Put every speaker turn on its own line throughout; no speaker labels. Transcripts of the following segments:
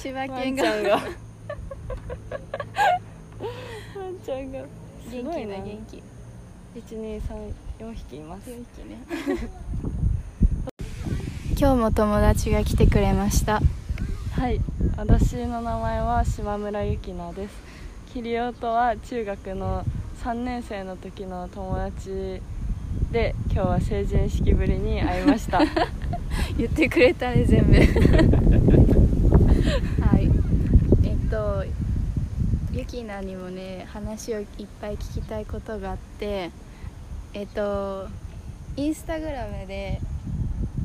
柴
ワ
犬が。
ンちゃんが。ワンちゃんが。す
元気
ごいな。
だ元気
1234匹います。
元気ね。今日も友達が来てくれました。
はい。私の名前は島村ゆきなです。キリオとは中学の3年生の時の友達で今日は成人式ぶりに会いました。
言ってくれたね全部はいえっとゆきなにもね話をいっぱい聞きたいことがあってえっとインスタグラムで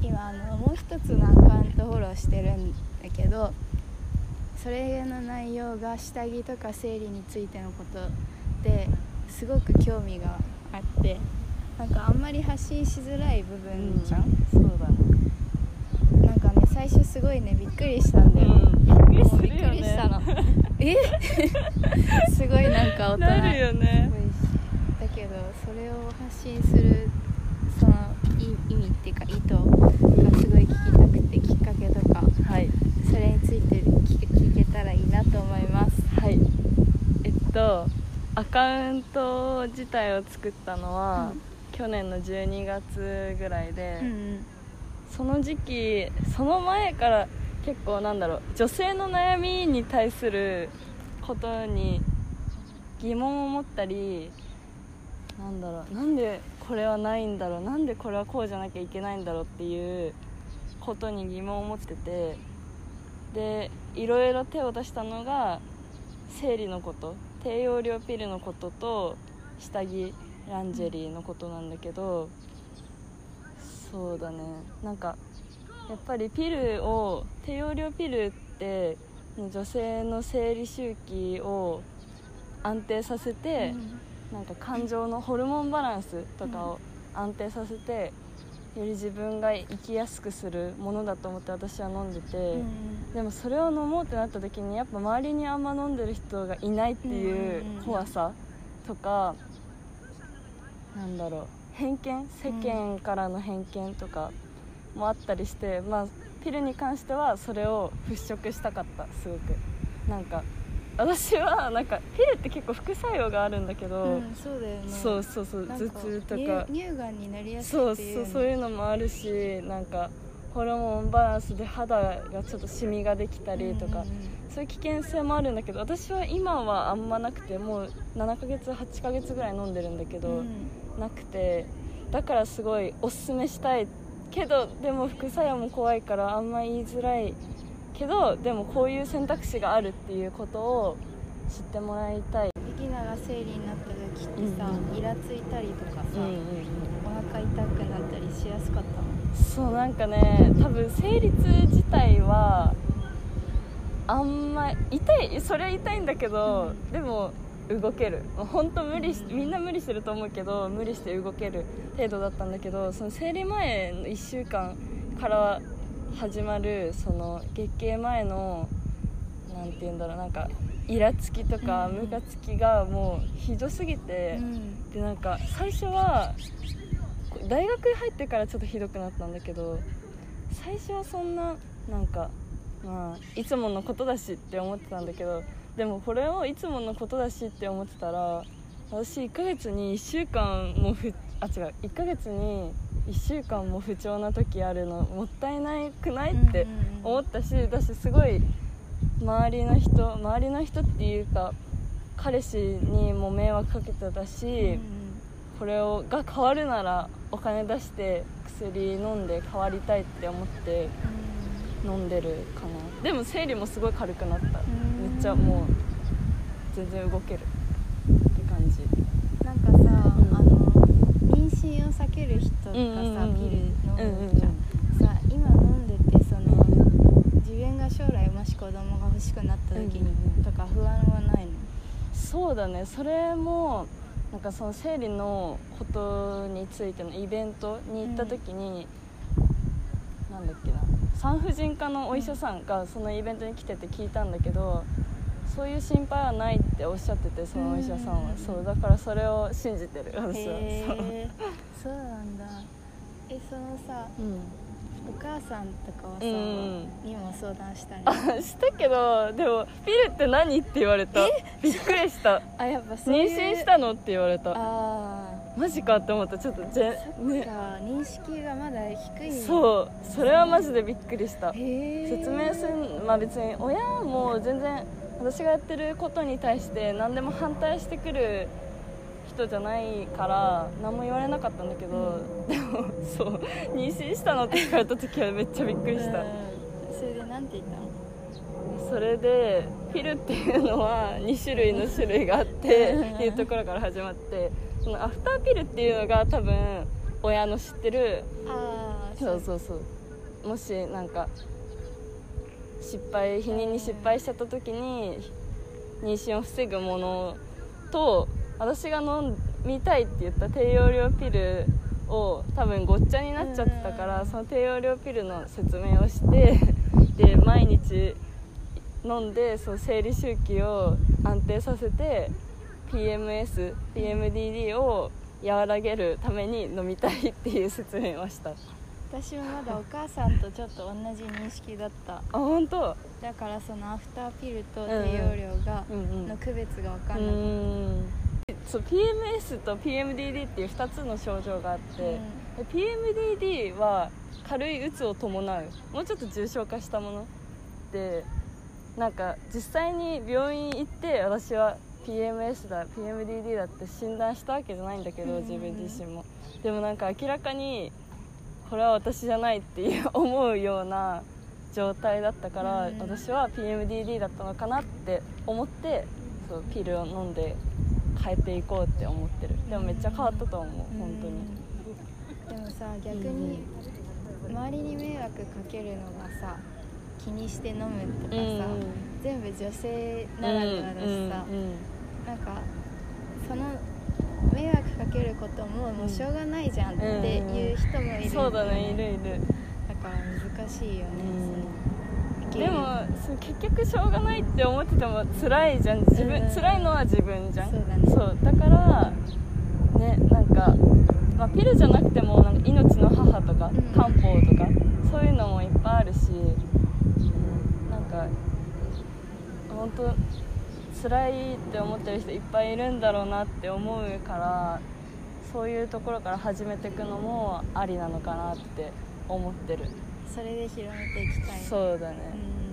今あのもう一つのアカウントフォローしてるんだけどそれの内容が下着とか生理についてのことですごく興味があってなんかあんまり発信しづらい部分じゃん、
そうだね
なんかね最初すごいねびっくりしたんだよ、
うん。びっくりね
くりしたのえ？すごいなんか大人
なるよね。
だけどそれを発信するそのい意味っていうか意図がすごい聞きたくてきっかけとか。
はい。
それについて聞け聞けたらいいなと思います。
はい。えっとアカウント自体を作ったのは、去年の12月ぐらいで、
うん
その時期その前から結構なんだろう女性の悩みに対することに疑問を持ったりなんだろうなんでこれはないんだろうなんでこれはこうじゃなきゃいけないんだろうっていうことに疑問を持っててでいろいろ手を出したのが生理のこと低用量ピルのことと下着ランジェリーのことなんだけどそうだね。なんかやっぱりピルを低用量ピルって女性の生理周期を安定させて、なんか感情のホルモンバランスとかを安定させて、より自分が生きやすくするものだと思って私は飲んでて、
うん。
でもそれを飲もうってなった時にやっぱ周りにあんま飲んでる人がいないっていう
うんうんうん。
怖さとか、なんだろう偏見世間からの偏見とかもあったりして、まあピルに関してはそれを払拭したかったすごく。なんか私はなんかピルって結構副作用があるんだけど、
うんそうだよね。
そうそうそう頭痛と
乳
か。
乳がんになりやす
そ
いうっていう。
そうそういうのもあるしなんかホルモンバランスで肌がちょっとシミができたりとか、
うんうん
そういう危険性もあるんだけど私は今はあんまなくてもう7ヶ月8ヶ月ぐらい飲んでるんだけど、
うん。
なくてだからすごいおすすめしたいけどでも副作用も怖いからあんま言いづらいけどでもこういう選択肢があるっていうことを知ってもらいたい、
ゆきなが生理になった時ってさ、
うんうん。
イラついたりとかさ、
うんうんうん。
お腹痛くなったりしやすかったの？
そうなんかね多分生理痛自体はあんま痛いそれは痛いんだけど、
うん。
でも動ける。本当無理しみんな無理してると思うけど無理して動ける程度だったんだけどその生理前の1週間から始まるその月経前のなんて言うんだろうなんかイラつきとか
うん。
ムカつきがもうひどすぎて、
うん。
でなんか最初はこ大学入ってからちょっとひどくなったんだけど最初はそんななんかまあいつものことだしって思ってたんだけどでもこれをいつものことだしって思ってたら私1ヶ月に1週間もふあ違う1ヶ月に1週間も不調な時あるのもったいないくないって思ったしだしすごい周りの人周りの人っていうか彼氏にも迷惑かけてたし、これをが変わるならお金出して薬飲んで変わりたいって思って飲んでるかな。でも生理もすごい軽くなった。めっちゃもう全然動ける。って感じ。
なんかさ、
ん。
あの妊娠を避ける人がさ、
うんうんうん
ピル飲むじゃん,、
うんうんうん。
さ今飲んでてその自分が将来もし子供が欲しくなった時に、
うんうんうん
とか不安はないの？
そうだね。それもなんかその生理のことについてのイベントに行った時に、なんだっけな産婦人科のお医者さんがそのイベントに来てて聞いたんだけどそういう心配はないっておっしゃっててそのお医者さんは、
うん
そうだからそれを信じてる。私は
そうなんだ。えそのさ
そう、うん、
お母さんとかはさ、
うん
にも相談したり
あしたけどでも「ピルって何?」って言われた。びっくりした。
あやっぱそういう
妊娠したのって言われた。
あ
マジかって思った。ちょっとぜ
あそっか、
ね。
認識がまだ低い。
そうそれはマジでびっくりした。説明するまあ別に親も全然私がやってることに対して何でも反対してくる人じゃないから何も言われなかったんだけど、でもそう妊娠したのって聞かれた時はめっちゃびっくりした、
うん。それでなんて言ったの？
それでピルっていうのは2種類の種類があっていうところから始まってそのアフターピルっていうのが多分親の知ってる
ああ
そう。そうそうもしなんか失敗避妊に失敗しちゃった時に妊娠を防ぐものと私が飲みたいって言った低用量ピルを多分ごっちゃになっちゃってたからその低用量ピルの説明をして で毎日飲んでそう生理周期を安定させて PMS、PMDD を和らげるために飲みたいっていう説明をした。あ
私もまだお母さんとちょっと同じ認識だった。
本当？
だからそのアフターピルと低用量が、
うんうん
の区別が分か
うん
なかっ
んそう PMS と PMDD っていう2つの症状があって、で PMDD は軽いうつを伴う。もうちょっと重症化したものでなんか実際に病院行って私は PMS だ PMDD だって診断したわけじゃないんだけど、
うん
自分自身も。でもなんか明らかにこれは私じゃないっていう 思うような状態だったから、
うん
私は PMDD だったのかなって思ってそうピルを飲んで変えていこうって思ってる。でもめっちゃ変わったと思う
た
本当に
うん。でもさ逆に周りに迷惑かけるのがさ気にして飲むとかさ、全部女性ならではだしさ、
うんうん
なんかその迷惑かけることももうしょうがないじゃんっていう人もいる、
そうだねいるいる、
だから難しいよね、その
でもそう結局しょうがないって思ってても辛いじゃん。自分、
うん。
辛いのは自分じゃん。
そうだね。
そう。だからねなんか、まあ、ピルじゃなくてもなんか命の母とか
うん。
漢方とかそういうのもいっぱいあるしか本当辛いって思ってる人いっぱいいるんだろうなって思うからそういうところから始めていくのもありなのかなって思ってる。
それで広めていきたい。
そうだね、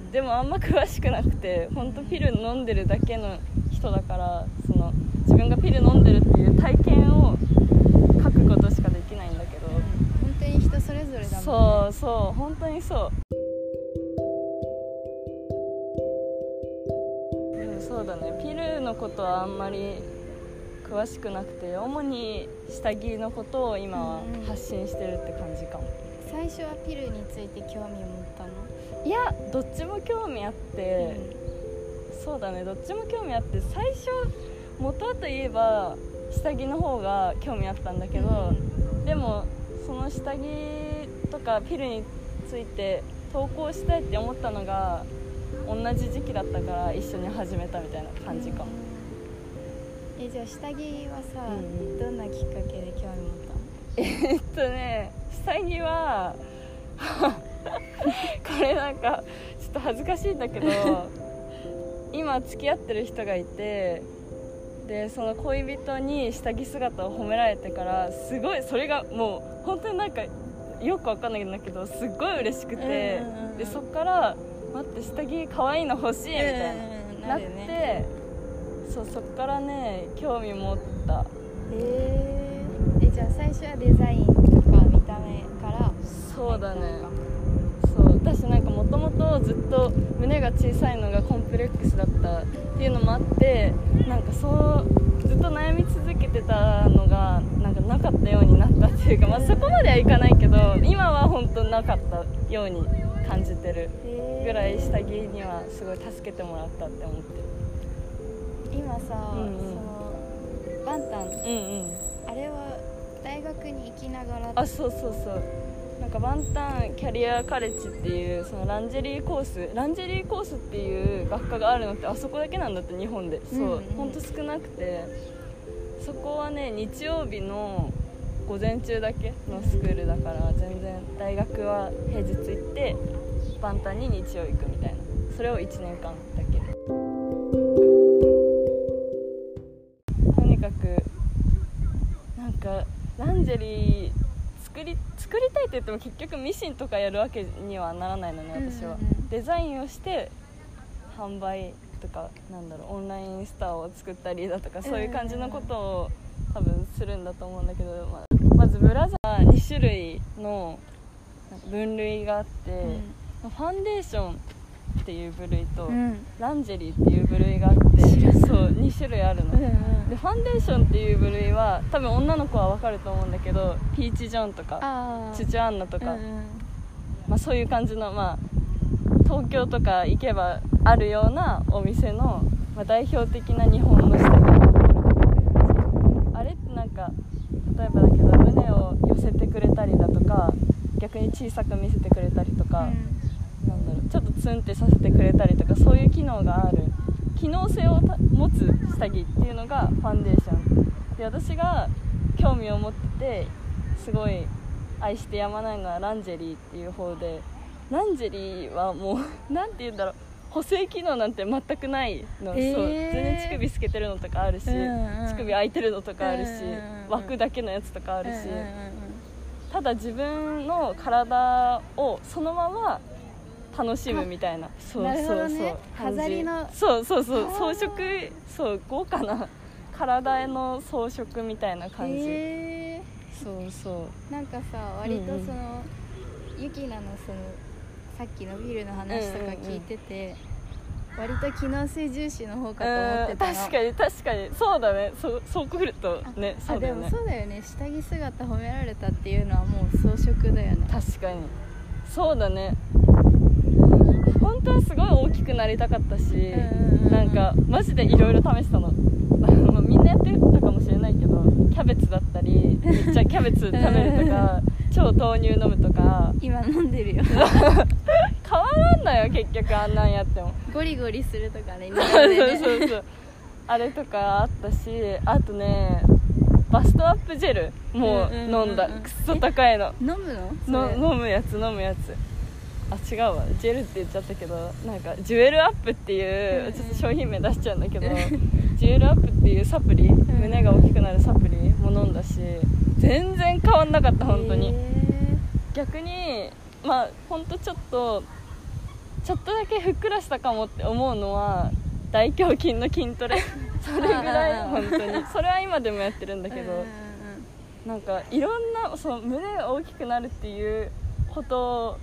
うん。
でもあんま詳しくなくて本当ピル飲んでるだけの人だからその自分がピル飲んでるっていう体験を書くことしかできないんだけど、
本当に人それぞれだもんね。
そうそう本当にそうだね。ピルのことはあんまり詳しくなくて主に下着のことを今は
うんうん
発信してるって感じかも、
最初はピルについて興味を持ったの？
いやどっちも興味あって、そうだね。どっちも興味あって最初元はといえば下着の方が興味あったんだけど、でもその下着とかピルについて投稿したいって思ったのが同じ時期だったから一緒に始めたみたいな感じか。も、
うんえじゃあ下着はさ、
うんうん。
どんなきっかけで興味持ったの？
えっとね下着は これなんかちょっと恥ずかしいんだけど 今付き合ってる人がいてでその恋人に下着姿を褒められてからすごいそれがもう本当になんかよくわかんないんだけどすっごい嬉しくて、でそっから待って下着可愛いの欲しいみたいな、
うん
なっ
なるよね
てそうそっからね興味持った。
へー。えじゃあ最初はデザインとか見た目から
そうだね。そう私なんかもともとずっと胸が小さいのがコンプレックスだったっていうのもあってなんかそうずっと悩み続けてたのがなんかなかったようになったっていうか、まあ、そこまではいかないけど今は本当なかったように感じてるぐらい下着にはすごい助けてもらったって思ってる。
今さ、
うんうん。
そのバンタン。
うんうん。
あれは大学に行きながら。
あそうそうそう。なんかバンタンキャリアカレッジっていうそのランジェリーコースランジェリーコースっていう学科があるのってあそこだけなんだって日本で。そう、
うんうん。
ほんと少なくて。そこはね日曜日の午前中だけのスクールだから全然大学は平日行って万端に日曜行くみたいな。それを1年間だけ。とにかくなんかランジェリー作り作りたいって言っても結局ミシンとかやるわけにはならないのね私は、
うんうん。うん
デザインをして販売とかなんだろうオンラインスターを作ったりだとかそういう感じのことを多分するんだと思うんだけど、まあまずブラジャー2種類の分類があって、ファンデーションっていう部類と、
うん。うん
ランジェリーっていう部類があってそう2種類あるの、
うん
でファンデーションっていう部類は多分女の子は分かると思うんだけどピーチ・ジョンとか
あ
チュチュアンナとか、
うんうん。
まあ、そういう感じの、まあ、東京とか行けばあるようなお店の、まあ、代表的な日本の下着あれってなんか例えばだけど胸を寄せてくれたりだとか逆に小さく見せてくれたりとか、なんだろうちょっとツンってさせてくれたりとかそういう機能がある機能性をた持つ下着っていうのがファンデーション。で私が興味を持っててすごい愛してやまないのはランジェリーっていう方でランジェリーはもう なんて言うんだろう補正機能なんて全くないの、
えー。
そう全然乳首透けてるのとかあるし、
うんうん
乳首開いてるのとかあるし、
うんうんうん
枠だけのやつとかあるし、
うんうんうん。
ただ自分の体をそのまま楽しむみたいな。そうそうそう。感じ
飾りの。
そうそうそう。装飾そう豪華な体への装飾みたいな感じ、
へ
そうそう。
ーなんかさ割と
うん。うん
その、ユキナのそのさっきのビルの話とか聞いてて、割と機能性重視の方かと思ってたの。
うん確かに確かに。そうだね。そうそうくるとね
あ
そうだよね。
でもそうだよね。下着姿褒められたっていうのはもう装飾だよね。
確かに。そうだね。本当はすごい大きくなりたかったし、なんかマジでいろいろ試したの。まあみんなやってたかもしれないけどキャベツだったりめっちゃキャベツ食べるとか超豆乳飲むとか。
今飲んでるよ。
変わらんのよ結局あんなんやっても。
ゴリゴリするとかね
そうそうそうあれとかあったしあとねバストアップジェルもう
うんうんうんうん
飲ん。だくっそ高いの。
飲むの
飲むやつ飲むやつあ違うわ。ジェルって言っちゃったけどなんかジュエルアップっていう、ちょっと商品名出しちゃうんだけど
うん。
ジュエルアップっていうサプリ、
ん。
胸が大きくなるサプリも飲んだし全然変わんなかった本当に、
へ
逆にまあ本当ちょっとちょっとだけふっくらしたかもって思うのは大胸筋の筋トレ。それぐらい本当に。それは今でもやってるんだ
ー
けど、なんかいろんなその胸が大きくなるっていうこと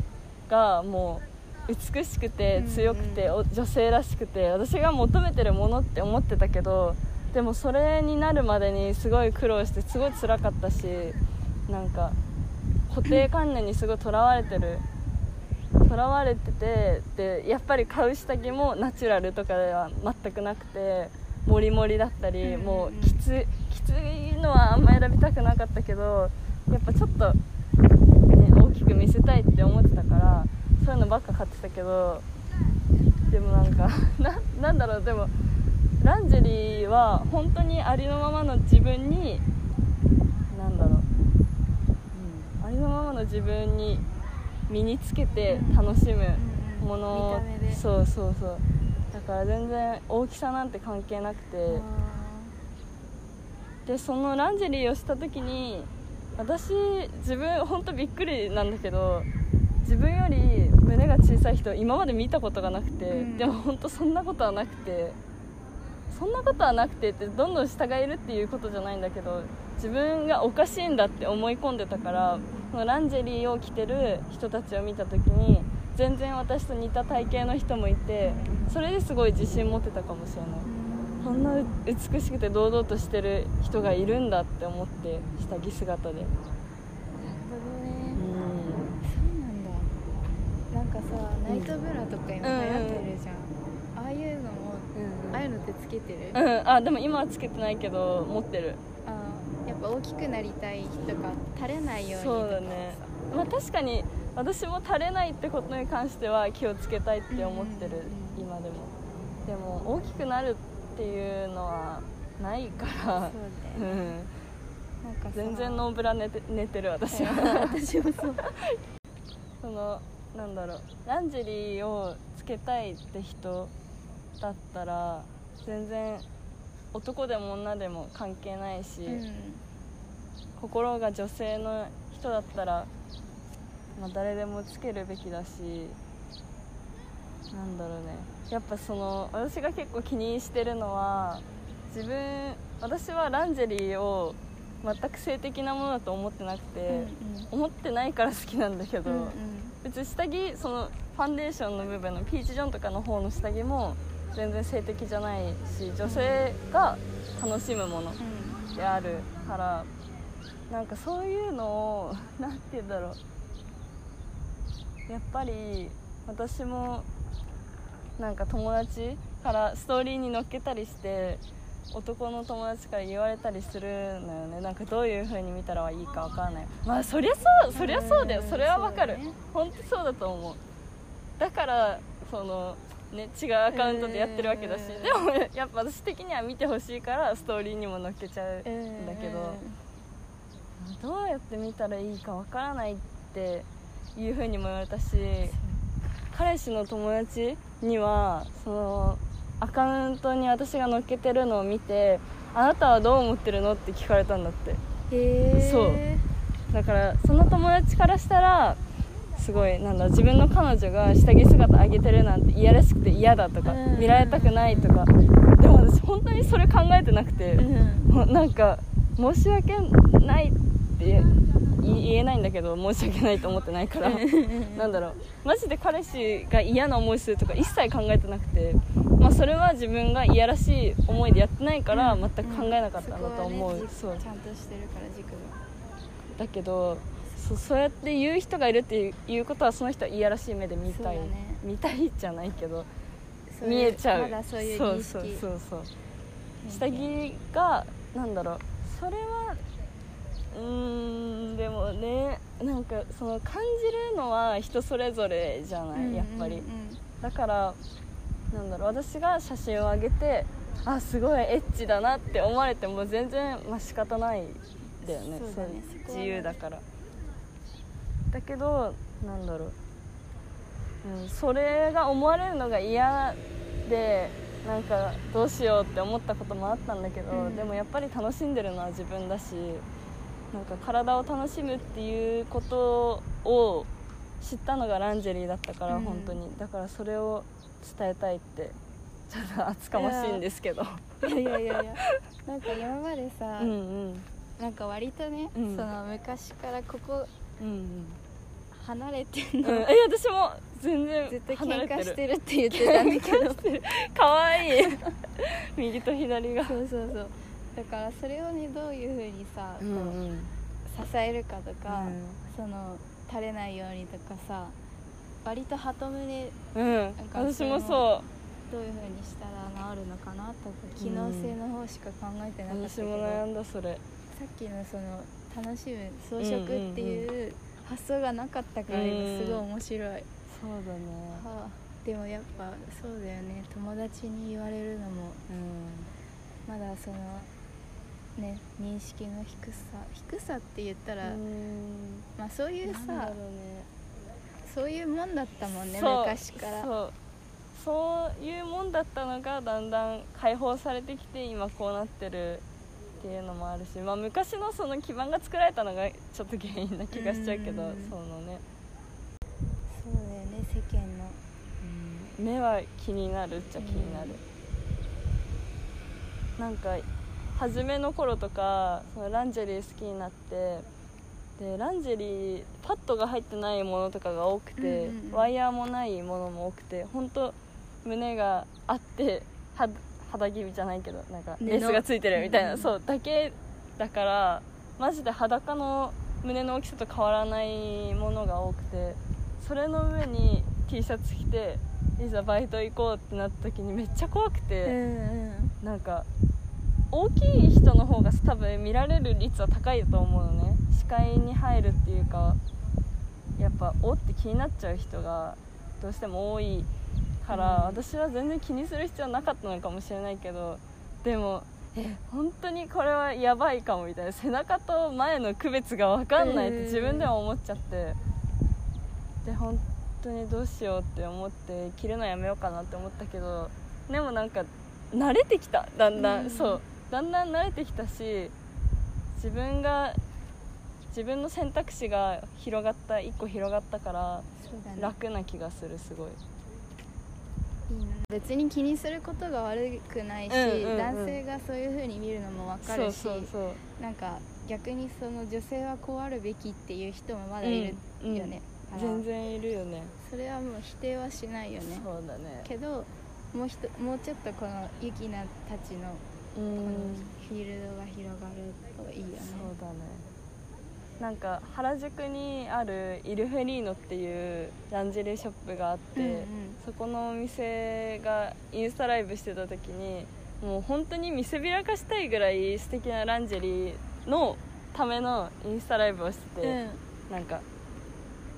がもう美しくて強くて、女性らしくて私が求めてるものって思ってたけどでもそれになるまでにすごい苦労してすごい辛かったしなんか固定観念にすごいとらわれてる。とらわれててでやっぱり買う下着もナチュラルとかでは全くなくてモリモリだったり、もうきついのはあんま選びたくなかったけどやっぱちょっと、たいって思ってたからそういうのばっか買ってたけどでもなんか ななんだろうでもランジェリーは本当にありのままの自分になんだろう、うん、ありのままの自分に身につけて楽しむ
うん
もの、
見た目で。
そうそうそう。だから全然大きさなんて関係なくて。でそのランジェリーをした時に私自分本当びっくりなんだけど自分より胸が小さい人今まで見たことがなくて、
うん。
でも本当そんなことはなくてそんなことはなくてってどんどん下がいるっていうことじゃないんだけど自分がおかしいんだって思い込んでたからランジェリーを着てる人たちを見た時に全然私と似た体型の人もいてそれですごい自信持ってたかもしれないこんな美しくて堂々としてる人がいるんだって思って下着姿で。
なるほどね。
うん。
そうなんだ。なんかさナイトブラとか今流行ってるじゃん、ああいうのもああいうのってつけてる、
うん、あでも今はつけてないけど持ってる。
あーやっぱ大きくなりたい人が垂れないように
そうだね。まあ確かに私も垂れないってことに関しては気をつけたいって思ってる、
うんうんうん
今でも。でも大きくなるっていうのはないから。
そうなんかさ
全然ノーブラ寝て寝てる私は。
私もそう。
そのなんだろう。ランジェリーをつけたいって人だったら全然男でも女でも関係ないし、
うん。
心が女性の人だったら、まあ、誰でもつけるべきだしなんだろうねやっぱその私が結構気にしてるのは自分私はランジェリーを全く性的なものだと思ってなくて、思ってないから好きなんだけど、
うんうん。
別に下着そのファンデーションの部分のピーチ・ジョンとかの方の下着も全然性的じゃないし女性が楽しむもの
うん。
であるからなんかそういうのをなんて言うんだろう。やっぱり私もなんか友達からストーリーに乗っけたりして男の友達から言われたりするのよね。なんかどういう風に見たらいいかわからない。まあそりゃそうそりゃそうだよ。
うん
それはわかる。
ね。
本当そうだと思う。だからそのね違うアカウントでやってるわけだし。
うん。
でも やっぱ私的には見てほしいからストーリーにも乗っけちゃう
うん
だけど。どうやって見たらいいかわからないっていう風にも言われたし彼氏の友達にはそのアカウントに私が載っけてるのを見てあなたはどう思ってるのって聞かれたんだって。
へえ
そう。だからその友達からしたらすごいなんだ自分の彼女が下着姿上げてるなんていやらしくて嫌だとか
うん。
見られたくないとか。でも私本当にそれ考えてなくて
うん。
ほなんか申し訳ないって言言えないんだけど申し訳ないと思ってないから。なんだろう。マジで彼氏が嫌な思いするとか一切考えてなくて、まあ、それは自分がいやらしい思いでやってないから全く考えなかったんだと思う、
ん。そこ
そう
ちゃんとしてるから軸が。
だけどそうそうやって言う人がいるっていうことはその人はいやらしい目で見たい、
ね。
見たいじゃないけど
そういう
見えちゃう。
まだそういう認識。
そうそうそうそう。下着がなんだろう。それはうーんでもねなんかその感じるのは人それぞれじゃない、やっぱり。だからなんだろう私が写真を上げてあすごいエッチだなって思われても全然まあ仕方ないんだよね。
そうだね。
自由だから。だけどなんだろう、うん、それが思われるのが嫌でなんかどうしようって思ったこともあったんだけど、
うん。
でもやっぱり楽しんでるのは自分だしなんか体を楽しむっていうことを知ったのがランジェリーだったから、
うん。
本当に。だからそれを伝えたいってちょっと厚かましいんですけど。
いやいやいやいや。なんか今までさ、
うんうん。
なんか割とね、
うん。
その昔からここ
うんうん。
離れてん
うん、
の、
え私も全然
ずっと
離れてる。
喧嘩してるって言ってたんだけど。
かわいい。右と左が。
そうそうそうだからそれをねどういうふうにさ、こう支えるかとか、その垂れないようにとかさ割と鳩胸
うん、うん、
なんか
私もそ
どういうふうにしたら治るのかなとか機能性の方しか考えて
う
なかった
私
けど、
も悩んだそれ。
さっきのその楽しむ装飾っていう発想がなかったから今すごい面白い、は
そうだね。
あ、でもやっぱそうだよね。友達に言われるのも
う
まだそのね認識の低さ低さって言ったら、
ん。
まあそういうさ
ね。
そういうもんだったもんね昔から。
そうそういうもんだったのがだんだん解放されてきて今こうなってるっていうのもあるし、まあ、昔のその基盤が作られたのがちょっと原因な気がしちゃうけど
うん。
そのね。
そうだよね世間の。
目は気になるっちゃ気になる、なんか初めの頃とかそのランジェリー好きになってでランジェリーパッドが入ってないものとかが多くて、
うんうんうん。
ワイヤーもないものも多くて本当胸があっては肌着じゃないけどなんか
布。
レースがついてるみたいな、
うん。
そうだけだからマジで裸の胸の大きさと変わらないものが多くてそれの上に T シャツ着ていざバイト行こうってなった時にめっちゃ怖くて、
うんうん。
なんか大きい人の方が多分見られる率は高いと思うのね。視界に入るっていうかやっぱおって気になっちゃう人がどうしても多いから、
うん。
私は全然気にする必要なかったのかもしれないけどでもえ本当にこれはやばいかもみたいな背中と前の区別が分かんないって自分でも思っちゃってで本当にどうしようって思って着るのやめようかなって思ったけどでもなんか慣れてきた。だんだん、
うん。
そうだんだん慣れてきたし自分が自分の選択肢が広がった一個広がったから楽な気がするすごい。
別に気にすることが悪くないし、
うんうんうん。
男性がそういう風に見るのも分かるし
そうそう
なんか逆にその女性はこうあるべきっていう人もまだいる
うん
よね、だから
全然いるよね。
それはもう否定はしないよね。
そうだね。
けどもうひともうちょっとこのユキナたちの
うん。
フィールドが広がるといいよね
そうだね。なんか原宿にあるイルフェリーノっていうランジェリーショップがあって、
うんうん。
そこのお店がインスタライブしてた時にもう本当に見せびらかしたいぐらい素敵なランジェリーのためのインスタライブをしてて、なんか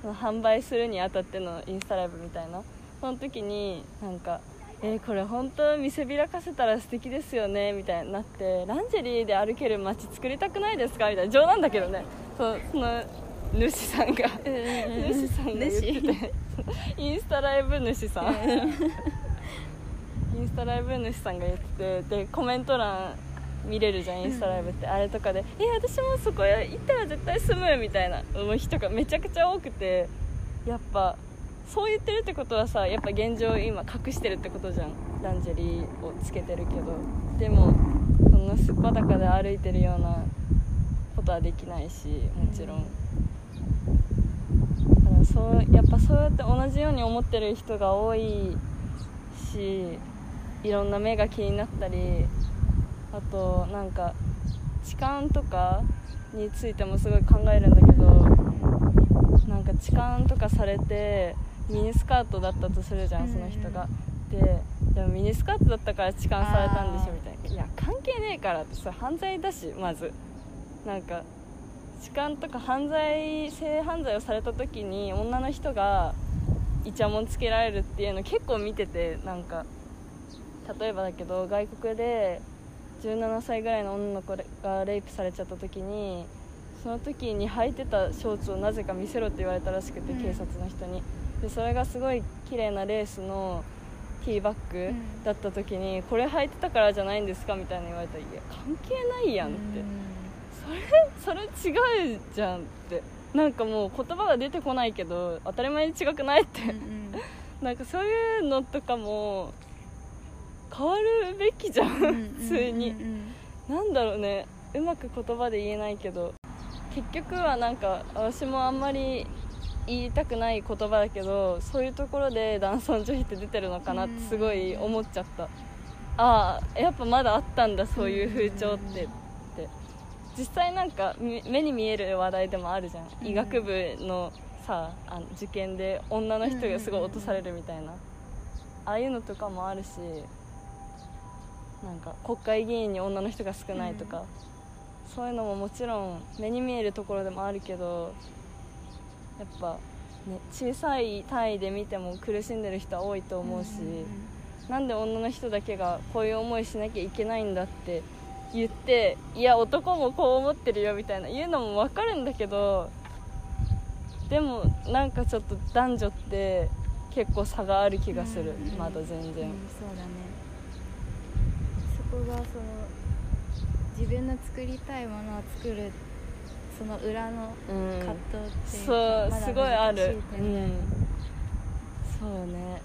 その販売するにあたってのインスタライブみたいな。その時になんか「えーこれ本当見せびらかせたら素敵ですよね」みたいになって「ランジェリーで歩ける街作りたくないですか?」みたいな。冗談だけどね。そその主さんが主さんが言ってて。インスタライブ主さん。インスタライブ主さんが言ってて。でコメント欄見れるじゃんインスタライブって、あれとかで「え私もそこへ行ったら絶対住む」みたいな人がめちゃくちゃ多くて。やっぱそう言ってるってことはさやっぱ現状今隠してるってことじゃん。ランジェリーをつけてるけど。でもそんなすっぱだかで歩いてるようなことはできないしもちろん、だからそうやっぱそうやって同じように思ってる人が多いしいろんな目が気になったりあとなんか痴漢とかについてもすごい考えるんだけどなんか痴漢とかされてミニスカートだったとするじゃんその人が。ででもミニスカートだったから痴漢されたんでしょみたいな。いや関係ねえからってそれ犯罪だしまず。なんか痴漢とか犯罪性犯罪をされた時に女の人がイチャモンつけられるっていうの結構見ててなんか例えばだけど外国で17歳ぐらいの女の子がレイプされちゃった時にその時に履いてたショーツをなぜか見せろって言われたらしくて、
うん。
警察の人にでそれがすごい綺麗なレースのティーバッグ
うん。
だった時に、これ履いてたからじゃないんですかみたいな言われたらいや関係ないやんって、それそれ違うじゃんって。なんかもう言葉が出てこないけど当たり前に違くないって、
うんうん。
なんかそういうのとかも変わるべきじゃん、
うん
普通に、
うんうん。
なんだろうねうまく言葉で言えないけど。結局はなんか私もあんまり言いたくない言葉だけどそういうところで男尊女卑って出てるのかなってすごい思っちゃった、ああやっぱまだあったんだそういう風潮って。って。実際なんかみ目に見える話題でもあるじゃん、
うん。
医学部のさあの受験で女の人がすごい落とされるみたいな、ああいうのとかもあるしなんか国会議員に女の人が少ないとか、そういうのももちろん目に見えるところでもあるけどやっぱ、ね、小さい単位で見ても苦しんでる人は多いと思うし、なんで女の人だけがこういう思いしなきゃいけないんだって言っていや男もこう思ってるよみたいな言うのも分かるんだけどでもなんかちょっと男女って結構差がある気がする、
うんうん。
まだ全然、
うんそうだね。そこがその自分の作りたいものを作るその裏の
うん。
葛藤っていうか、
そう
まだ
すごいある。うん。そうね。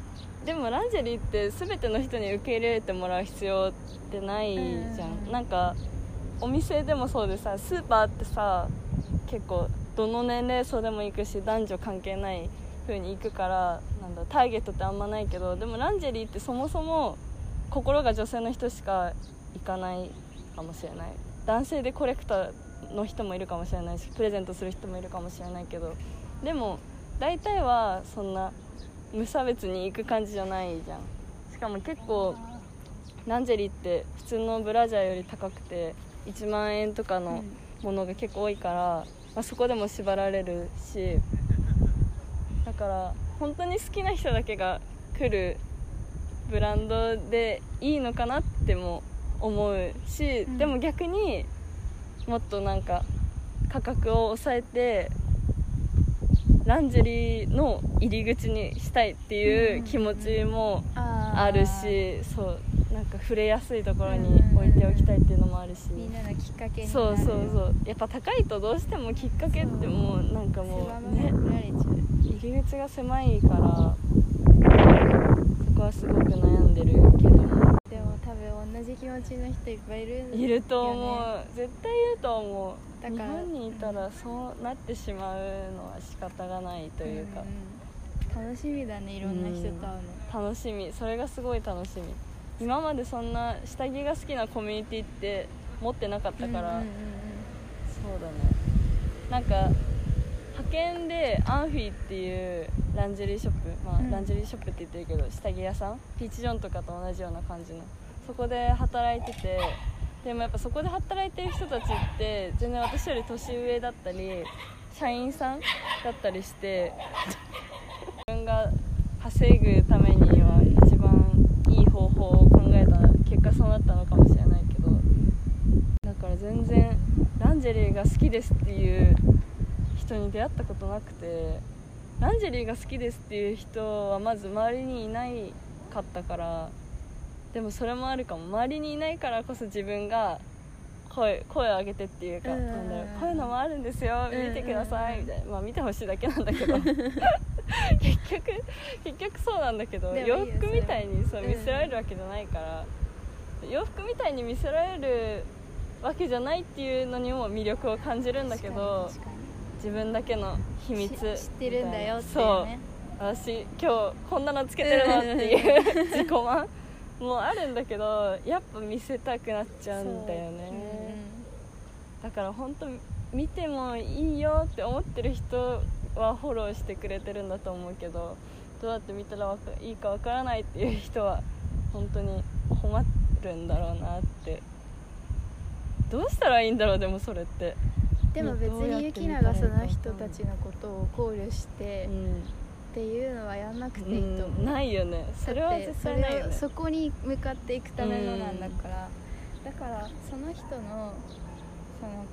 でもランジェリーって全ての人に受け入れてもらう必要ってないじゃん、
うん。
なんかお店でもそうでさスーパーってさ結構どの年齢層でも行くし男女関係ない風に行くからなんだターゲットってあんまないけどでもランジェリーってそもそも心が女性の人しか行かないかもしれない。男性でコレクターの人もいるかもしれないしプレゼントする人もいるかもしれないけどでも大体はそんな無差別に行く感じじゃないじゃん。しかも結構ランジェリーって普通のブラジャーより高くて1万円とかのものが結構多いから、まあ、そこでも縛られるしだから本当に好きな人だけが来るブランドでいいのかなっても思うし、
うん。
でも逆にもっとなんか価格を抑えてランジェリーの入り口にしたいっていう気持ちも
あ
るしそうなんか触れやすいところに置いておきたいっていうのもあるし。
みんなのきっかけになる。
そうそうそう。やっぱ高いとどうしてもきっかけってもうなんかもうね。入り口が狭いからそこはすごく悩んでるけども
同じ気持ちの人いっぱいいる
いると思う。絶対いると思う。日
だから
本にいたらそうなってしまうのは仕方がないというか。
んん楽しみだねいろんな人と会うの、
楽しみ。それがすごい楽しみ。今までそんな下着が好きなコミュニティって持ってなかったから、
うんうんうん。
そうだね。なんか派遣でアンフィーっていうランジェリーショップ。まあ、
うん。
ランジェリーショップって言ってるけど下着屋さん？ピーチ・ジョンとかと同じような感じのそこで働いててでもやっぱそこで働いてる人たちって全然私より年上だったり社員さんだったりして自分が稼ぐためには一番いい方法を考えた結果そうなったのかもしれないけどだから全然ランジェリーが好きですっていう人に出会ったことなくてランジェリーが好きですっていう人はまず周りにいないかったからでもそれもあるかも。周りにいないからこそ自分が声声を上げてっていうか、
うん。
なんだろうこういうのもあるんですよ
うん。
見てくださいみたいな。まあ見てほしいだけなんだけど。結局結局そうなんだけど洋服みたいにそう
うん
見せられるわけじゃないから、洋服みたいに見せられるわけじゃないっていうのにも魅力を感じるんだけど自分だけの秘密
し知ってるんだよっていう
そう。
ね
私今日こんなのつけてるのっていう 自己満もあるんだけどやっぱ見せたくなっちゃうんだよね、だから本当見てもいいよって思ってる人はフォローしてくれてるんだと思うけどどうやって見たらいいかわからないっていう人は本当に困るんだろうなって。どうしたらいいんだろうでもそれって、
でも別にユキナがその人たちのことを考慮してっていうのはやんなくていいと思う、
うん。ないよね。それはないよね。
そこに向かっていくためのなんだから、だからその人のその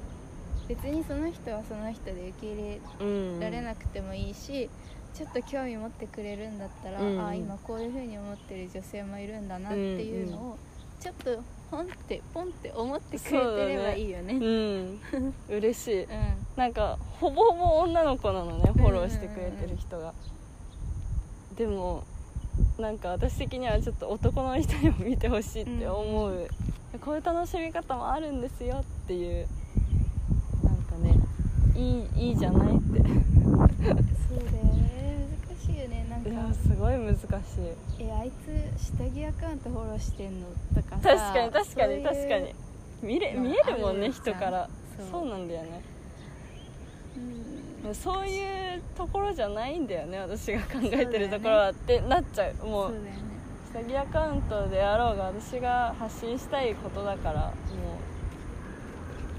別にその人はその人で受け入
うん。
れられなくてもいいし、ちょっと興味持ってくれるんだったら、
うん。
あ今こういう風に思ってる女性もいるんだなっていうのを、ちょっとポンってポンって思ってくれてればいいよね。
うん。嬉しい。
うん。
なんかほぼほぼ女の子なのねフォローしてくれてる人が、でもなんか私的にはちょっと男の人にも見てほしいって思う、こういう楽しみ方もあるんですよっていうなんかねいいいいじゃないって。
そうだよね難しいよねなん
いや
か
すごい難しい。
えあいつ下着アカウントフォローしてんのとかさ
確かに確かに確かに。見れ
の
見えるもんね人から。
そう
なんだよねそういうところじゃないんだよね私が考えてるところは。ってなっちゃう。も
そううだよね。
下着アカウントであろうが私が発信したいことだからも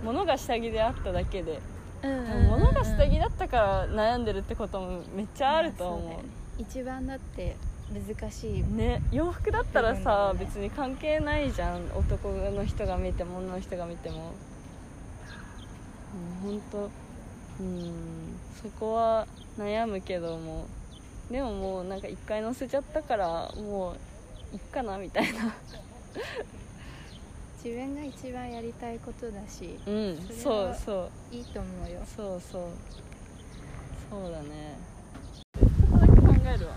う物が下着であっただけで、
うん
物が下着だったから悩んでるってこともめっちゃあると思う,、
まあそうね。一番だって難しい。
ね。洋服だったらさ、
ね。
別に関係ないじゃん。男の人が見ても女の人が見ても。うん本当うん。そこは悩むけども。でももうなんか一回載せちゃったからもういっかなみたいな。
自分が一番やりたいことだし
うん
そ
う
は
そう
いいと思うよ。
そうそう。そうだね。ちょっとだけ考えるわ。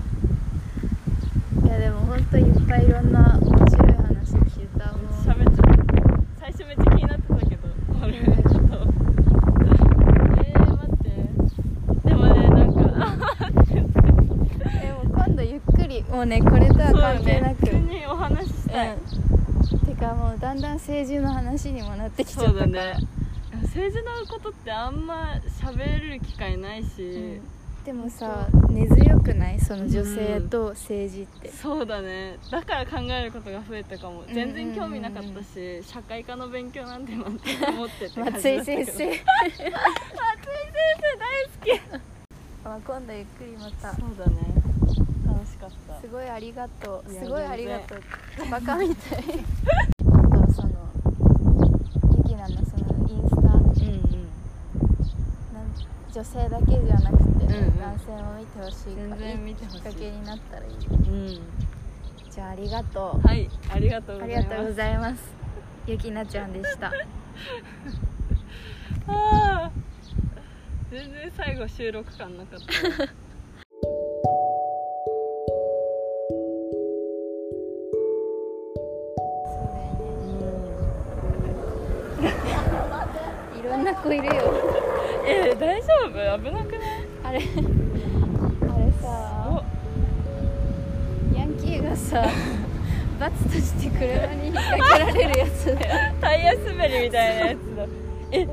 いやでも本当いっぱいいろんな面白い話聞いたもん
喋っちゃった最初めっちゃ気になってたけどこれちょっとえー、待ってでもねなんか
でも今度ゆっくりもうねこれとは関係なく。
ね。普通にお話ししたい、
うん、てかもうだんだん政治の話にもなってきちゃったから。
ね。政治のことってあんま喋る機会ないし、
うん。でもさ根強くない？その女性と政治って、
そうだね。だから考えることが増えたかも。全然興味なかった
うん
し、社会科の勉強なんてなんて思ってって。感
松井先生。
松井先生大好き。
あ今度ゆっくりまた。
そうだね
ごいありがとう。すごいありがとう。バカみたい。あとそのゆきなのそのインスタ、うんう
ん、
女性だけじゃなくて、
うんうん、
男性も見てほしいから
全見てほしい。
きっかけになったらいい、
うん、
じゃあありがとう。
はいありがとうございます。
ありがとうございます。ゆきなちゃんでした。
ああ全然最後収録感なかった。
いろんな子いるよ
え大丈夫？危なくない？
あれあれさ
お
ヤンキーがさ 罰として車に引っ掛けられるやつだよ。
タイヤ滑りみたいなやつだ。え